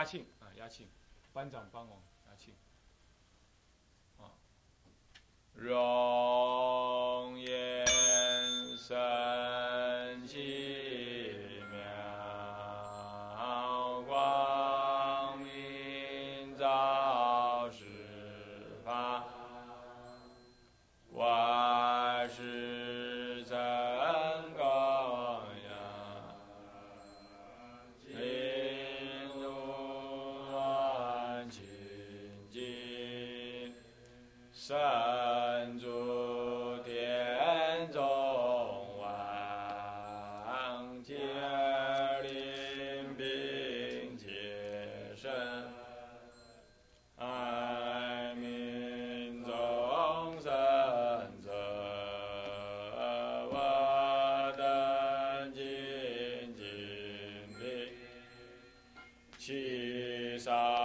嘉庆啊，嘉庆，班长帮我，嘉庆。啊，容七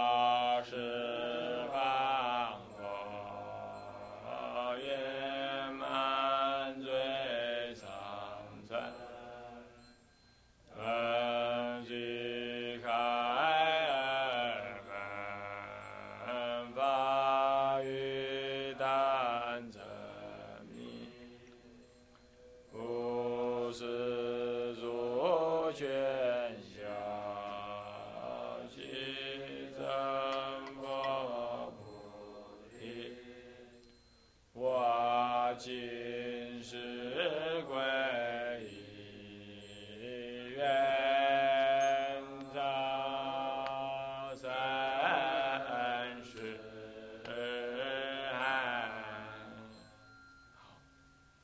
三世海。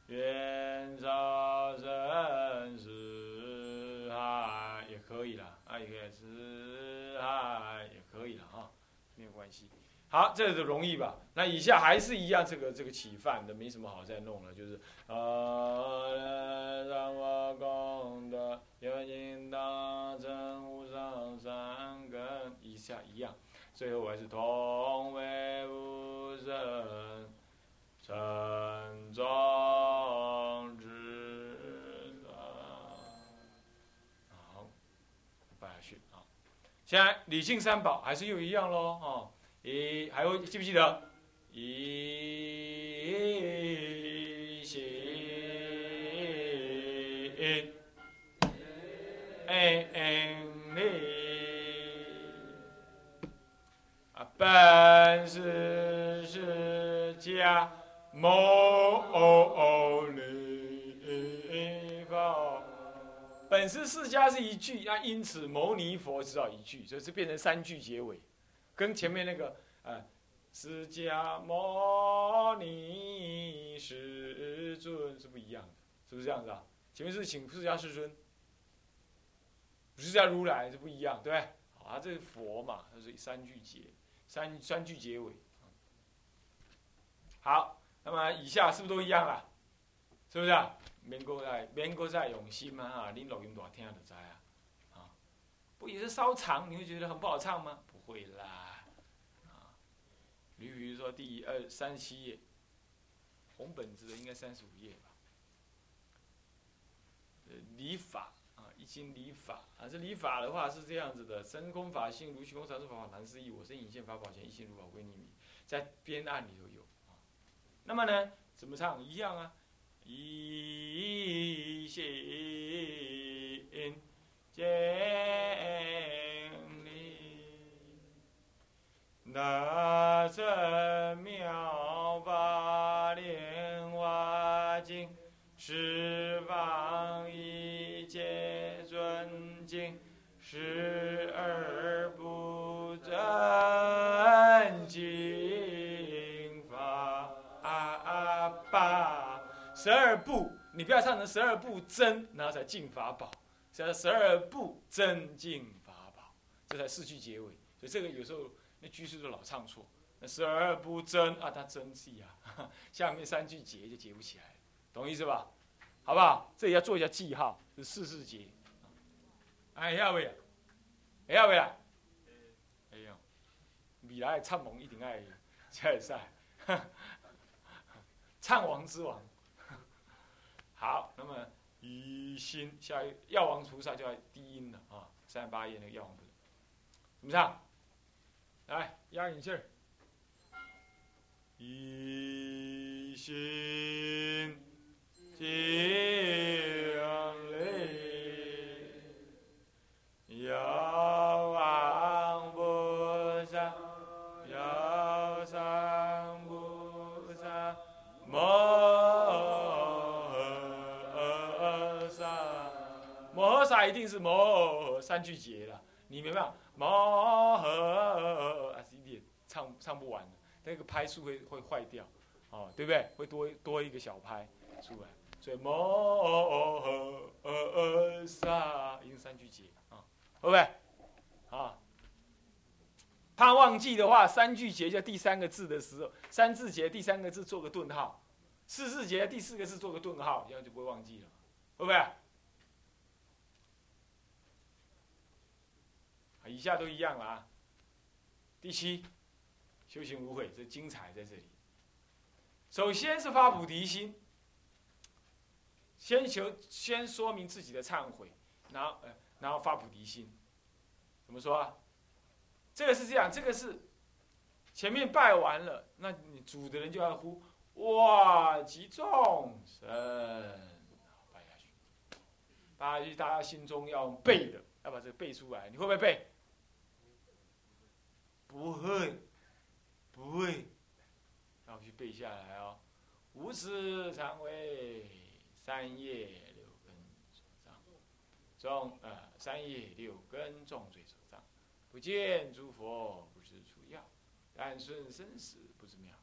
愿照生死海也可以了，啊，也可以死海也可以了啊，没有关系。好，这个容易吧？那以下还是一样，这个这个起范的没什么好再弄了，就是呃，最后还是同为无生。沉重之道。好，拜下去啊。现在理性三宝还是又一样喽哦。一还有记不记得？一心恩利本是释迦。牟尼佛，本是释迦是一句，那因此牟尼佛只要一句，所以是变成三句结尾，跟前面那个呃释迦牟尼世尊是不一样的，是不是这样子啊？前面是请释迦世尊，释迦如来是不一样，对不对？啊，这是佛嘛，它是三句结，三三句结尾，好。那么以下是不是都一样啊？是不是啊？免过在免过在用心嘛哈，恁录音大听就知啊。啊，不也是稍长，你会觉得很不好唱吗？不会啦。啊，你比如说第二三十七页，红本子的应该三十五页吧。呃，礼法，经礼法啊，这礼法的话是这样子的：真空法性如虚空，常住法法难思议。我身隐现法宝前，一心如宝归匿名，在编案里头有。那么呢，怎么唱？一样啊，一心建立，那真妙法莲花经，十方十二不真经法。八十二步，你不要唱成十二步真，然后才进法宝，叫十二步真进法宝，这才四句结尾。所以这个有时候那句式都老唱错。那十二步真啊，他真气啊，下面三句结就结不起来，懂意思吧？好不好？这里要做一下记号，是四四节。哎呀喂，哎呀喂啦，哎呀，未来的唱王一定爱才会使。唱王之王，好，那么一心下药王菩萨就要低音了啊，三十八页那个药王菩萨，怎么唱？来，压引气儿。一心敬礼，遥望菩萨，遥上菩萨，摩诃萨。摩诃萨一定是摩诃三句节了，你明白吗？摩诃啊，是一点唱唱不完的。那个拍数会会坏掉，哦，对不对？会多多一个小拍出来，所以摩诃萨，用三句节会不会？啊，怕忘记的话，三句节就第三个字的时候，三字节第三个字做个顿号，四字节第四个字做个顿号，这样就不会忘记了，会不会？以下都一样了啊。第七。修行无悔，这精彩在这里。首先是发菩提心，先求先说明自己的忏悔，然后呃，然后发菩提心。怎么说啊？这个是这样，这个是前面拜完了，那你主的人就要呼哇，集众生，拜下去，拜下去，大家心中要背的，要把这个背出来。你会不会背？不会。不会，然后去背下来哦。无始常为三业众呃三业六根重罪所障，不见诸佛不知处要，但顺生死不知妙。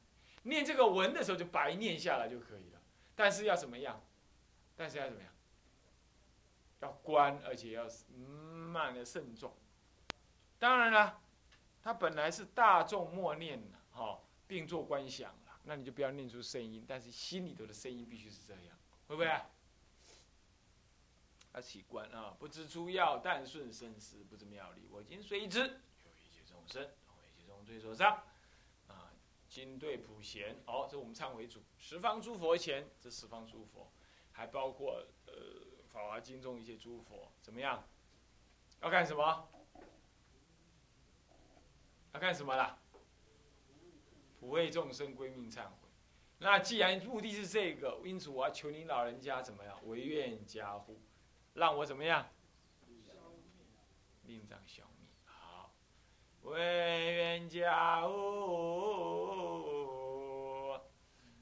念这个文的时候就白念下来就可以了，但是要怎么样？但是要怎么样？要观，而且要慢的慎重。当然了，它本来是大众默念的。好，并做观想了，那你就不要念出声音，但是心里头的声音必须是这样，会不会？起观啊，不知出药，但顺生死，不知妙理。我今随之，有一切众生，为其中最所伤。啊，今对普贤，哦，这我们唱为主。十方诸佛前，这十方诸佛，还包括呃《法华经》中一些诸佛，怎么样？要干什么？要干什么啦？普为众生归命忏悔，那既然目的是这个，因此我要求您老人家怎么样？唯愿加护，让我怎么样？令障消灭。好，唯愿加护，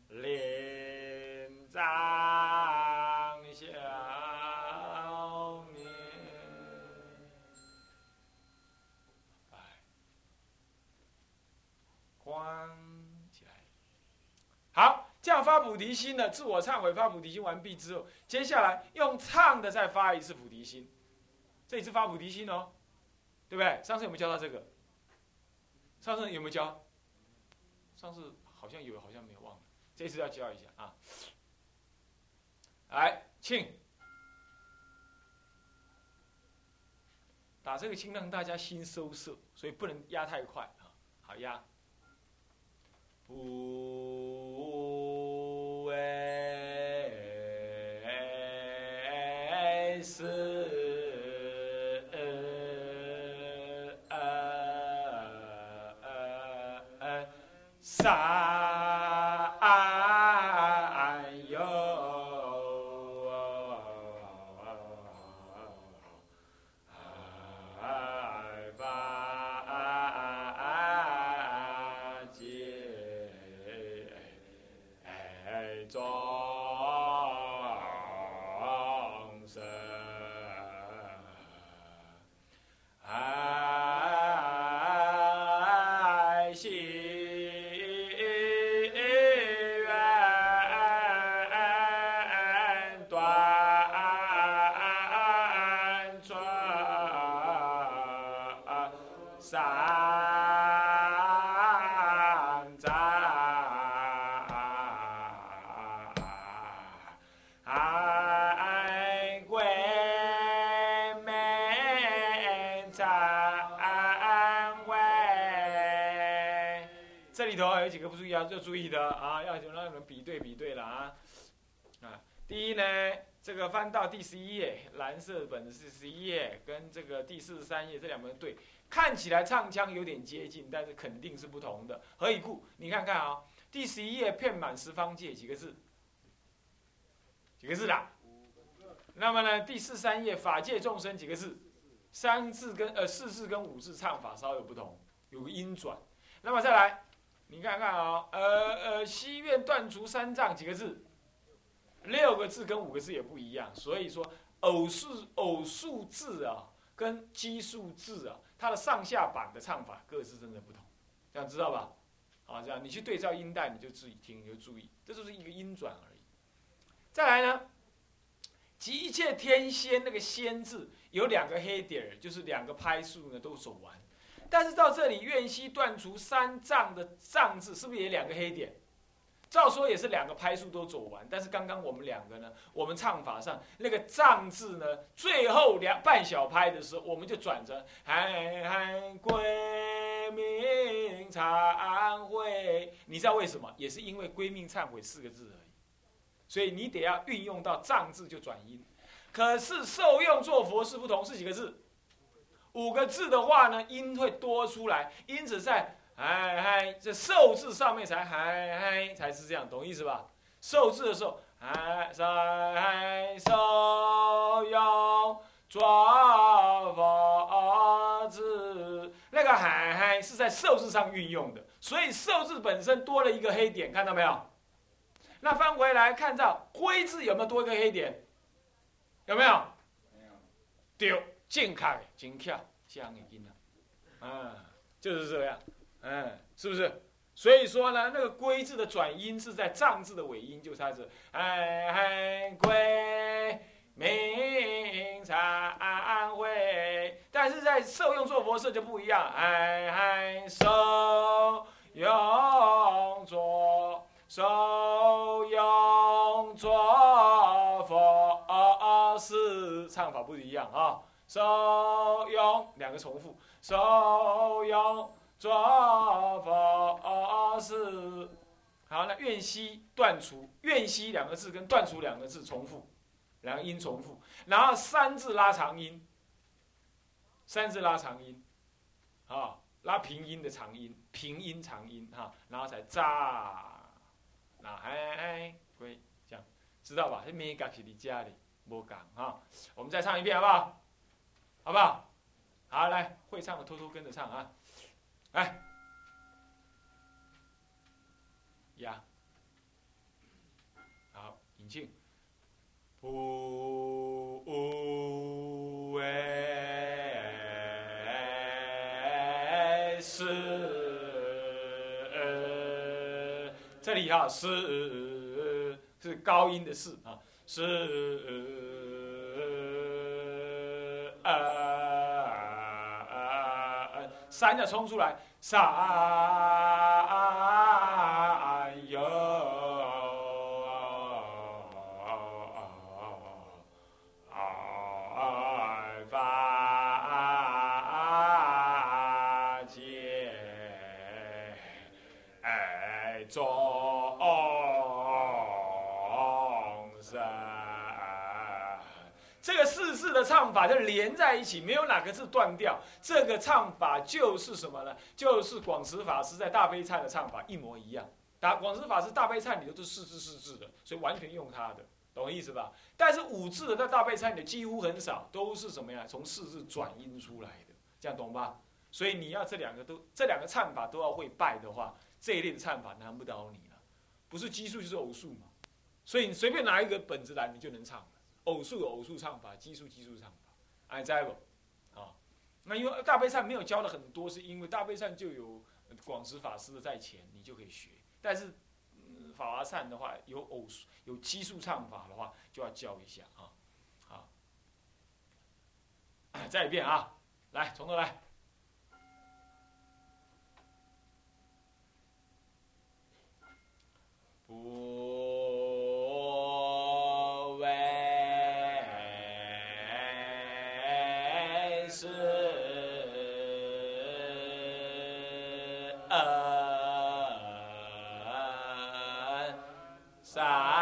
令障消灭。哎，光。好，这样发菩提心呢？自我忏悔发菩提心完毕之后，接下来用唱的再发一次菩提心，这一次发菩提心哦，对不对？上次有没有教到这个？上次有没有教？上次好像有，好像没有忘了。这次要教一下啊！来，庆，打这个庆让大家心收摄，所以不能压太快啊。好压。不为是三。要注意的啊！要让你们比对比对了啊！啊，第一呢，这个翻到第十一页，蓝色本子是十一页，跟这个第四十三页这两本对，看起来唱腔有点接近，但是肯定是不同的。何以故？你看看啊，第十一页片满十方界几个字？几个字的？那么呢，第四三页法界众生几个字？三字跟呃四字跟五字唱法稍有不同，有个音转。那么再来，你看看啊，呃呃，西院断除三藏几个字？六个字跟五个字也不一样，所以说偶数偶数字啊，跟奇数字啊，它的上下版的唱法各自真的不同，这样知道吧？好，这样你去对照音带，你就自己听，你就注意，这就是一个音转而已。再来呢，集一切天仙那个仙字有两个黑点儿，就是两个拍数呢都走完，但是到这里愿西断除三藏的藏字是不是也两个黑点？照说也是两个拍数都走完，但是刚刚我们两个呢，我们唱法上那个藏字呢，最后两半小拍的时候，我们就转成嗨嗨归命忏悔，你知道为什么？也是因为归命忏悔四个字而已，所以你得要运用到藏字就转音。可是受用做佛是不同，是几个字？五个字的话呢，音会多出来，因此在。嗨嗨，这受字上面才嗨嗨才是这样，懂意思吧？受字的时候，嗨嗨受用做佛字，那个嗨嗨是在受字上运用的，所以受字本身多了一个黑点，看到没有？那翻回来看到灰字有没有多一个黑点？有没有？没有。丢，健康的，真巧，这样的音啊，啊，就是这样。嗯，是不是？所以说呢，那个“归”字的转音是在“藏”字的尾音，就它是“哎嗨归明忏悔”。但是在受用做佛事就不一样，“哎嗨受用做受用做佛事”，唱法不一样啊。受用两个重复，受用。做佛事，好，那愿息断除，愿息两个字跟断除两个字重复，两个音重复，然后三字拉长音，三字拉长音，啊，拉平音的长音，平音长音哈，然后才炸，那哎，归这样，知道吧？这没讲是你家里，没讲哈，我们再唱一遍好不好？好不好？好，来，会唱的偷偷跟着唱啊。来，呀，好，引进，不为是，这里哈是是高音的是啊，是呃呃呃呃山要冲出来山的唱法就连在一起，没有哪个字断掉。这个唱法就是什么呢？就是广慈法师在大悲忏的唱法一模一样。打广慈法师大悲忏里头都是四字四字的，所以完全用他的，懂意思吧？但是五字的在大悲忏里几乎很少，都是什么呀？从四字转音出来的，这样懂吧？所以你要这两个都这两个唱法都要会拜的话，这一类的唱法难不倒你了。不是奇数就是偶数嘛，所以你随便拿一个本子来，你就能唱。偶数有偶数唱法，奇数奇数唱法，哎，在不？那因为大悲忏没有教的很多，是因为大悲忏就有广慈法师的在前，你就可以学。但是法华忏的话，有偶数、有奇数唱法的话，就要教一下啊。好，再一遍啊，来，从头来。不是啊，三。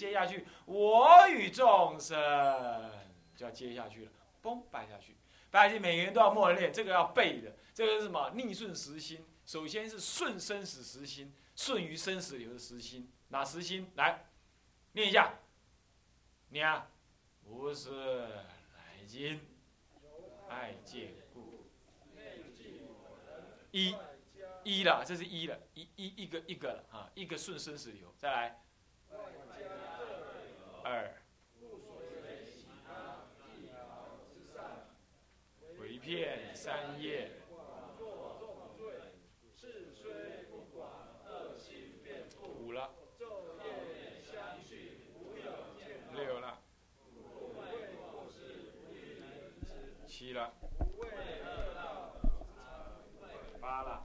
接下去我与众生就要接下去了，嘣，拜下去，拜下去，每个人都要默念，这个要背的。这个是什么？逆顺时心，首先是顺生死时心，顺于生死流的时心。哪时心？来，念一下。你啊，不是来今爱见故，一，一了，这是一了，一一一个一个了啊，一个顺生死流，再来，二。遍三叶，五了，六了，七了，八了，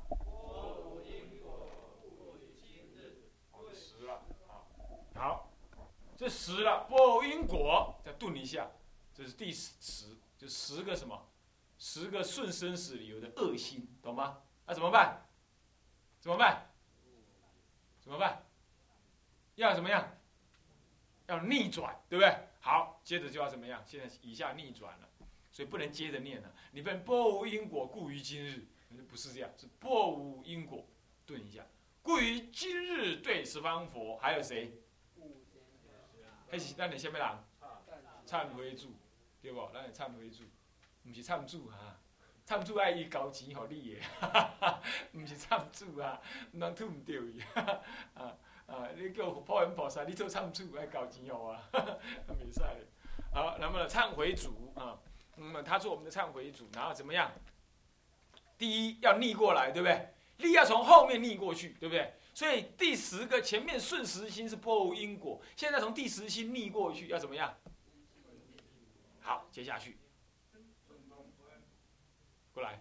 十了，好，这十了，不因果，再顿一下，这是第十，就十个什么？十个顺生死理由的恶心，懂吗？那怎么办？怎么办？怎么办？要怎么样？要逆转，对不对？好，接着就要怎么样？现在以下逆转了，所以不能接着念了。你不能不无因果故于今日，不是这样，是不无因果，顿一下。故于今日对十方佛，还有谁？还是那你下面人？忏悔主，对不？那你忏悔主。毋是参主哈，参主爱伊交钱互你哈，毋是参主啊，毋通吐毋着伊，啊啊！你叫普恩菩萨，你做参主爱交钱互我，袂使嘞。好，那么忏悔主啊，那么他做我们的忏悔主，然后怎么样？第一要逆过来，对不对？力要从后面逆过去，对不对？所以第十个前面顺时心是破无因果，现在从第十心逆过去要怎么样？好，接下去。过来。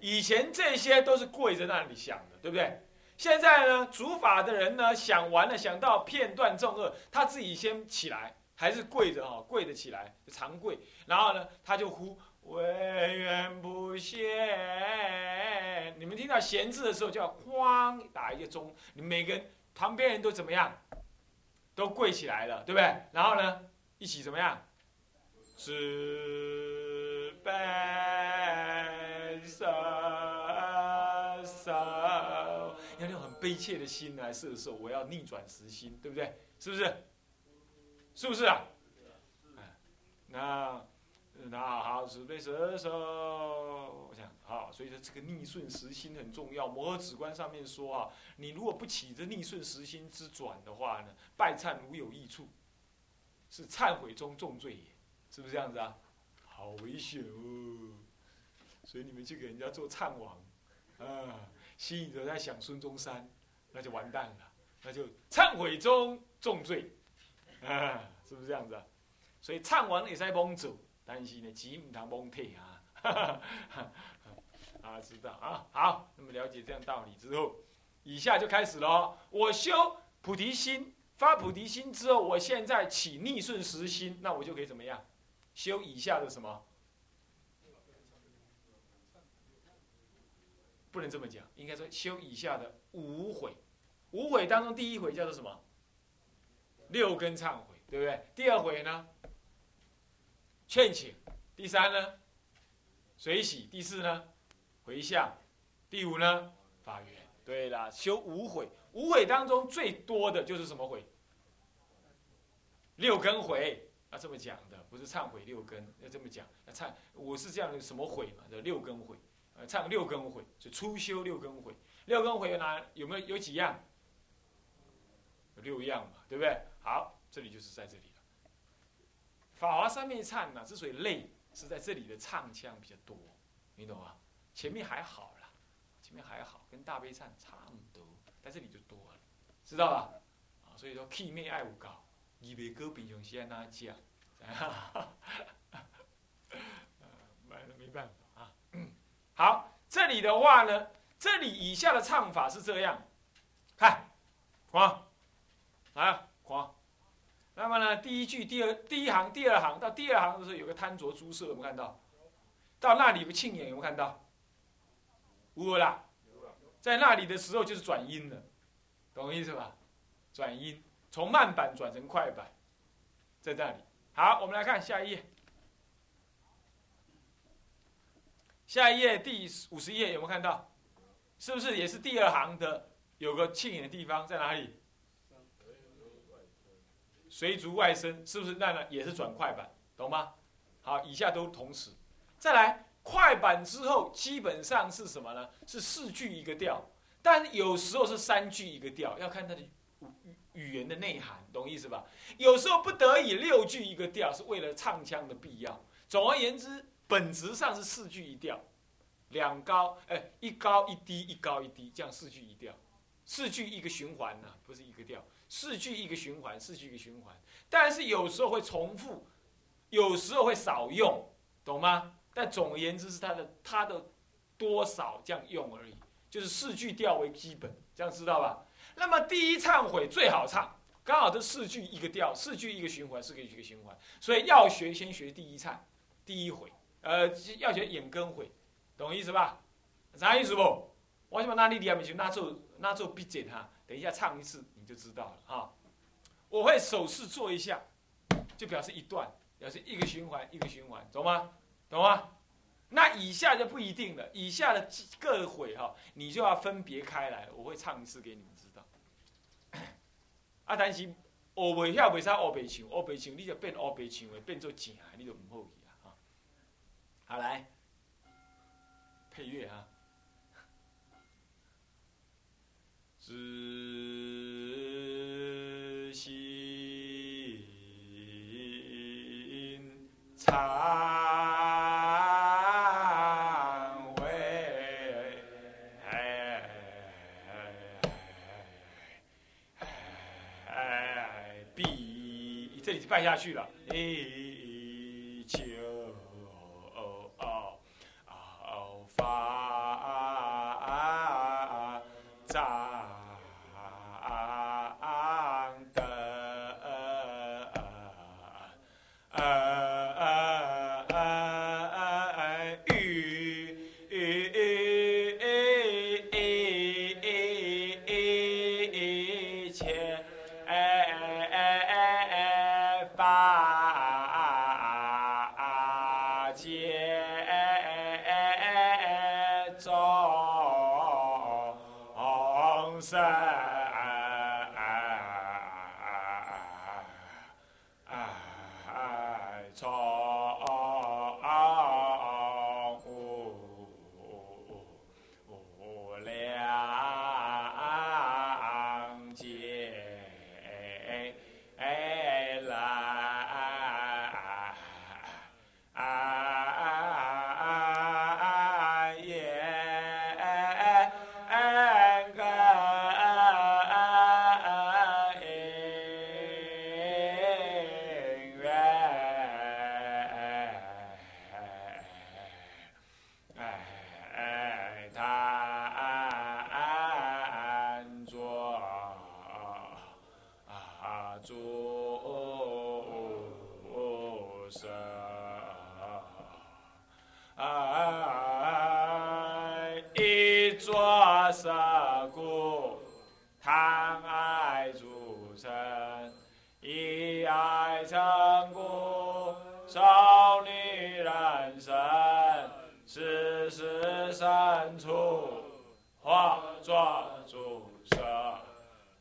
以前这些都是跪在那里想的，对不对？现在呢，主法的人呢，想完了，想到片段众恶，他自己先起来，还是跪着哈，跪着起来，长跪，然后呢，他就呼唯愿不闲。你们听到闲字的时候，就要哐打一个钟，你每个人旁边人都怎么样？都跪起来了，对不对？然后呢，一起怎么样？是悲伤。要用很悲切的心来射受，我要逆转实心，对不对？是不是？是不是啊？那那好，慈悲射受，我想好，所以说这个逆顺时心很重要。摩诃止观上面说啊，你如果不起这逆顺时心之转的话呢，拜忏无有益处，是忏悔中重罪也，是不是这样子啊？好危险哦！所以你们去给人家做忏王，啊。心里都在想孙中山，那就完蛋了，那就忏悔中重罪，啊，是不是这样子啊？所以忏王也在蒙走，但是呢，急唔通蒙退啊，啊，知道啊，好，那么了解这样道理之后，以下就开始了。我修菩提心，发菩提心之后，我现在起逆顺时心，那我就可以怎么样？修以下的什么？不能这么讲，应该说修以下的五悔。五悔当中，第一悔叫做什么？六根忏悔，对不对？第二悔呢？劝请。第三呢？水洗。第四呢？回向。第五呢？发愿。对了，修五悔。五悔当中最多的就是什么悔？六根悔。要这么讲的，不是忏悔六根，要这么讲。要忏，我是这样的，什么悔嘛？叫六根悔。呃，忏六根悔，就初修六根悔。六根悔有哪？有没有？有几样？有六样嘛，对不对？好，这里就是在这里了。法华三昧忏呢，之所以累，是在这里的唱腔比较多，你懂吗？前面还好啦，前面还好，跟大悲忏差不多，在这里就多了，知道吧？啊，所以说气灭爱五高。以为歌比用先拿讲，哈哈，没没办法啊。好，这里的话呢，这里以下的唱法是这样，看，狂，来狂。那么呢，第一句、第二、第一行、第二行到第二行的时候，有个贪着诸色，有没有看到？到那里不庆眼有没有看到？无啦，在那里的时候就是转音了，懂我意思吧？转音。从慢板转成快板，在这里。好，我们来看下一页。下一页第五十页有没有看到？是不是也是第二行的有个庆眼的地方在哪里？随足外伸，是不是那呢？也是转快板，懂吗？好，以下都同时。再来，快板之后基本上是什么呢？是四句一个调，但有时候是三句一个调，要看它的。语言的内涵，懂意思吧？有时候不得已六句一个调，是为了唱腔的必要。总而言之，本质上是四句一调，两高，哎，一高一低，一高一低，这样四句一调，四句一个循环呢，不是一个调，四句一个循环，四句一个循环。但是有时候会重复，有时候会少用，懂吗？但总而言之是它的它的多少这样用而已，就是四句调为基本，这样知道吧？那么第一忏悔最好唱，刚好这四句一个调，四句一个循环，四句一个循环，所以要学先学第一忏，第一回，呃，要学眼根回，懂意思吧？啥意思不？我先把那里里面就拿做拿做笔记哈，等一下唱一次你就知道了哈。我会手势做一下，就表示一段，表示一个循环一个循环，懂吗？懂吗？那以下就不一定了，以下的各回哈，你就要分别开来，我会唱一次给你们。啊！但是学袂晓，袂使学白唱，学白唱你就变学白唱的，变做正，你就唔好去啊！哈，好来，配乐啊，知心常。拜下去了，一 Utah 作诸色，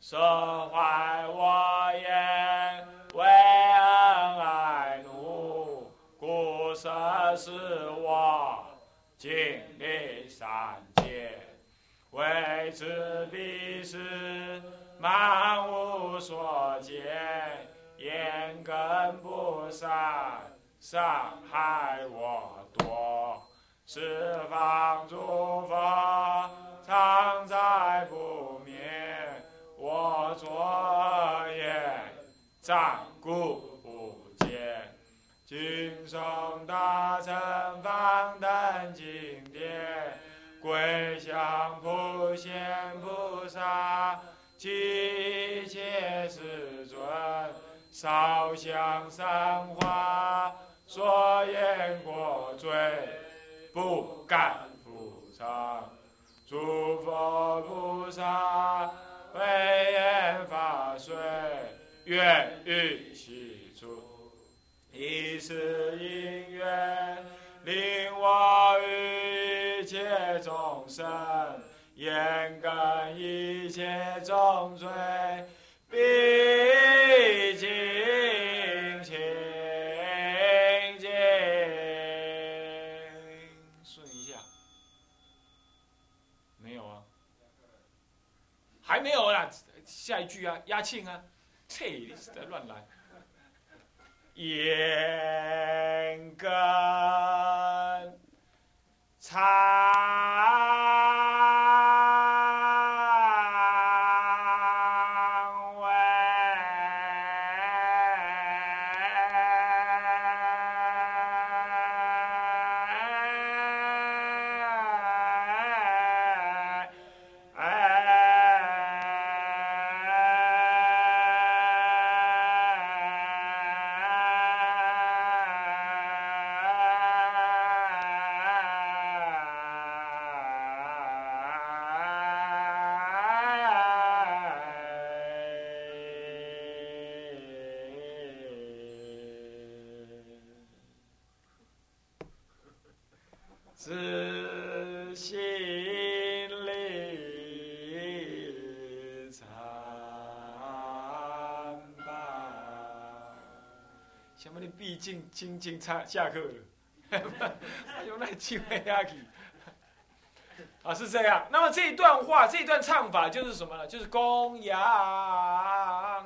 舍坏我言，为恩爱怒，故色是我经历三界，为此必是满无所见，言根不善，伤害我多，十方诸佛常在不灭，我作恶业，暂顾不见。今诵大乘方等经典，归向普贤菩萨，及一切世尊，烧香三花，所言过罪，不敢复唱。诸佛菩萨为言法水，愿于其处。以是因缘，令我与一切众生，言感一切众罪，还没有啦，下一句啊，压庆啊，切，你在乱来。严格什么？你毕竟清净差下课了，用那机会下去。啊，是这样。那么这一段话，这一段唱法就是什么呢？就是公羊，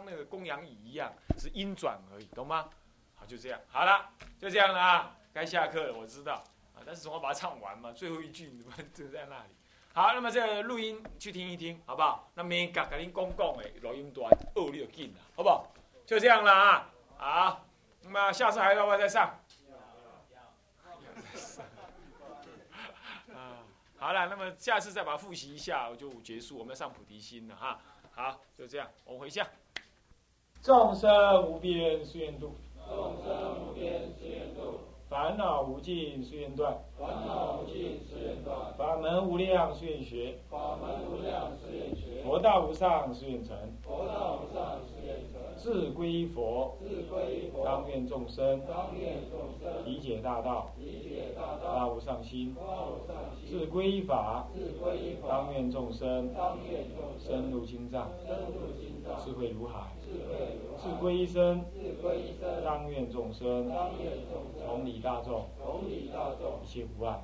那个公羊椅一样，是音转而已，懂吗？好，就这样。好了，就这样了啊。该下课了，我知道。啊，但是总要把它唱完嘛，最后一句你们就在那里。好，那么这录音去听一听，好不好？那明天给您公讲的录音段，二六进了，好不好？就这样了啊。好，那么下次还要不要再上？啊，好了，那么下次再把它复习一下，我就结束。我们要上菩提心了哈。好，就这样，我们回向。众生无边誓愿度，众生无边誓愿度，烦恼无尽誓愿断，烦恼无尽誓愿断，法门无量誓愿学，法门无量誓愿学，佛道无上誓愿成，佛道无上誓愿成，志归佛，志归佛，当愿众生当愿众生理解大道，理解大无上心，发无上志心，归法，志归法，当愿众生当愿众深生入经藏，智慧如海，智归一生，当愿众生同理大众，一切无碍，